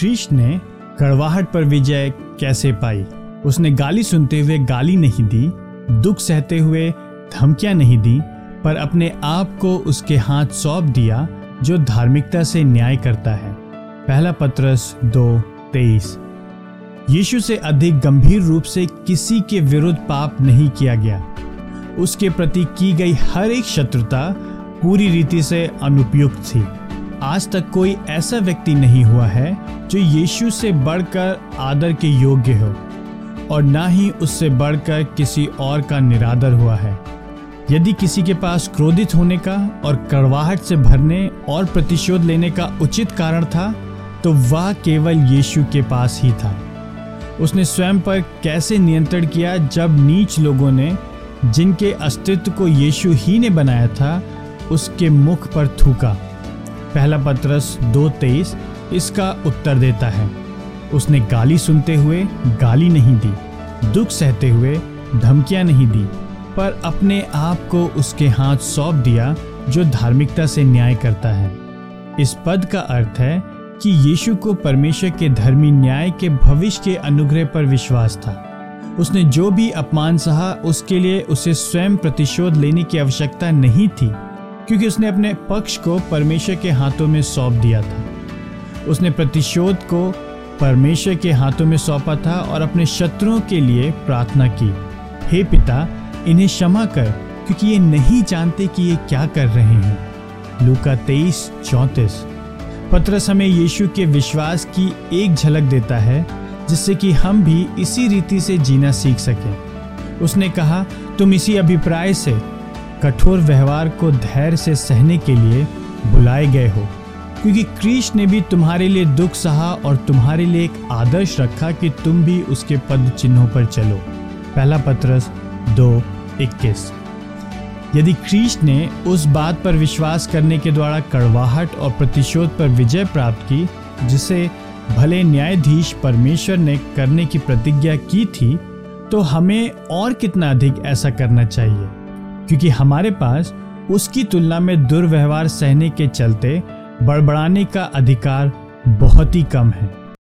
कृष्ण ने कड़वाहट पर विजय कैसे पाई? उसने गाली सुनते हुए गाली नहीं दी, दुख सहते हुए धमकियाँ नहीं दी, पर अपने आप को उसके हाथ सौंप दिया, जो धार्मिकता से न्याय करता है। पहला पत्रस दो तेईस। यीशु से अधिक गंभीर रूप से किसी के विरुद्ध पाप नहीं किया गया। उसके प्रति की गई हर एक शत्रुता पूरी रीति से अनुपयुक्त थी। आज तक कोई ऐसा व्यक्ति नहीं हुआ है जो यीशु से बढ़कर आदर के योग्य हो और ना ही उससे बढ़कर किसी और का निरादर हुआ है। यदि किसी के पास क्रोधित होने का और कड़वाहट से भरने और प्रतिशोध लेने का उचित कारण था तो वह केवल यीशु के पास ही था। उसने स्वयं पर कैसे नियंत्रण किया जब नीच लोगों ने, जिनके अस्तित्व को यीशु ही ने बनाया था, उसके मुख पर थूका? पहला पत्रस दो तेईस इसका उत्तर देता है। उसने गाली सुनते हुए गाली नहीं दी, दुख सहते हुए धमकियाँ नहीं दी, पर अपने आप को उसके हाथ सौंप दिया, जो धार्मिकता से न्याय करता है। इस पद का अर्थ है कि यीशु को परमेश्वर के धर्मी न्याय के भविष्य के अनुग्रह पर विश्वास था। उसने जो भी अपमान सहा उसके लिए उसे स्वयं प्रतिशोध लेने की आवश्यकता नहीं थी क्योंकि उसने अपने पक्ष को परमेश्वर के हाथों में सौंप दिया था। उसने प्रतिशोध को परमेश्वर के हाथों में सौंपा था और अपने शत्रुओं के लिए प्रार्थना की। हे पिता, इन्हें क्षमा कर, क्योंकि ये नहीं जानते कि ये क्या कर रहे हैं। लूका तेईस चौंतीस। पत्रस हमें यीशु के विश्वास की एक झलक देता है, जिससे कि हम भी इसी रीति से जीना सीख सकें। उसने कहा, तुम इसी अभिप्राय से कठोर व्यवहार को धैर्य से सहने के लिए बुलाए गए हो। क्योंकि क्रीश ने भी तुम्हारे लिए दुख सहा और तुम्हारे लिए एक आदर्श रखा कि तुम भी उसके पद चिन्हों पर चलो। पहला पत्रस दो, इक्कीस। यदि क्रीश ने उस बात पर विश्वास करने के द्वारा कड़वाहट और प्रतिशोध पर विजय प्राप्त की, जिसे भले न्यायाधीश परमेश्वर ने करने की प्रतिज्ञा की थी तो हमें और कितना अधिक ऐसा करना चाहिए? क्योंकि हमारे पास उसकी तुलना में दुर्व्यवहार सहने के चलते बड़बड़ाने का अधिकार बहुत ही कम है।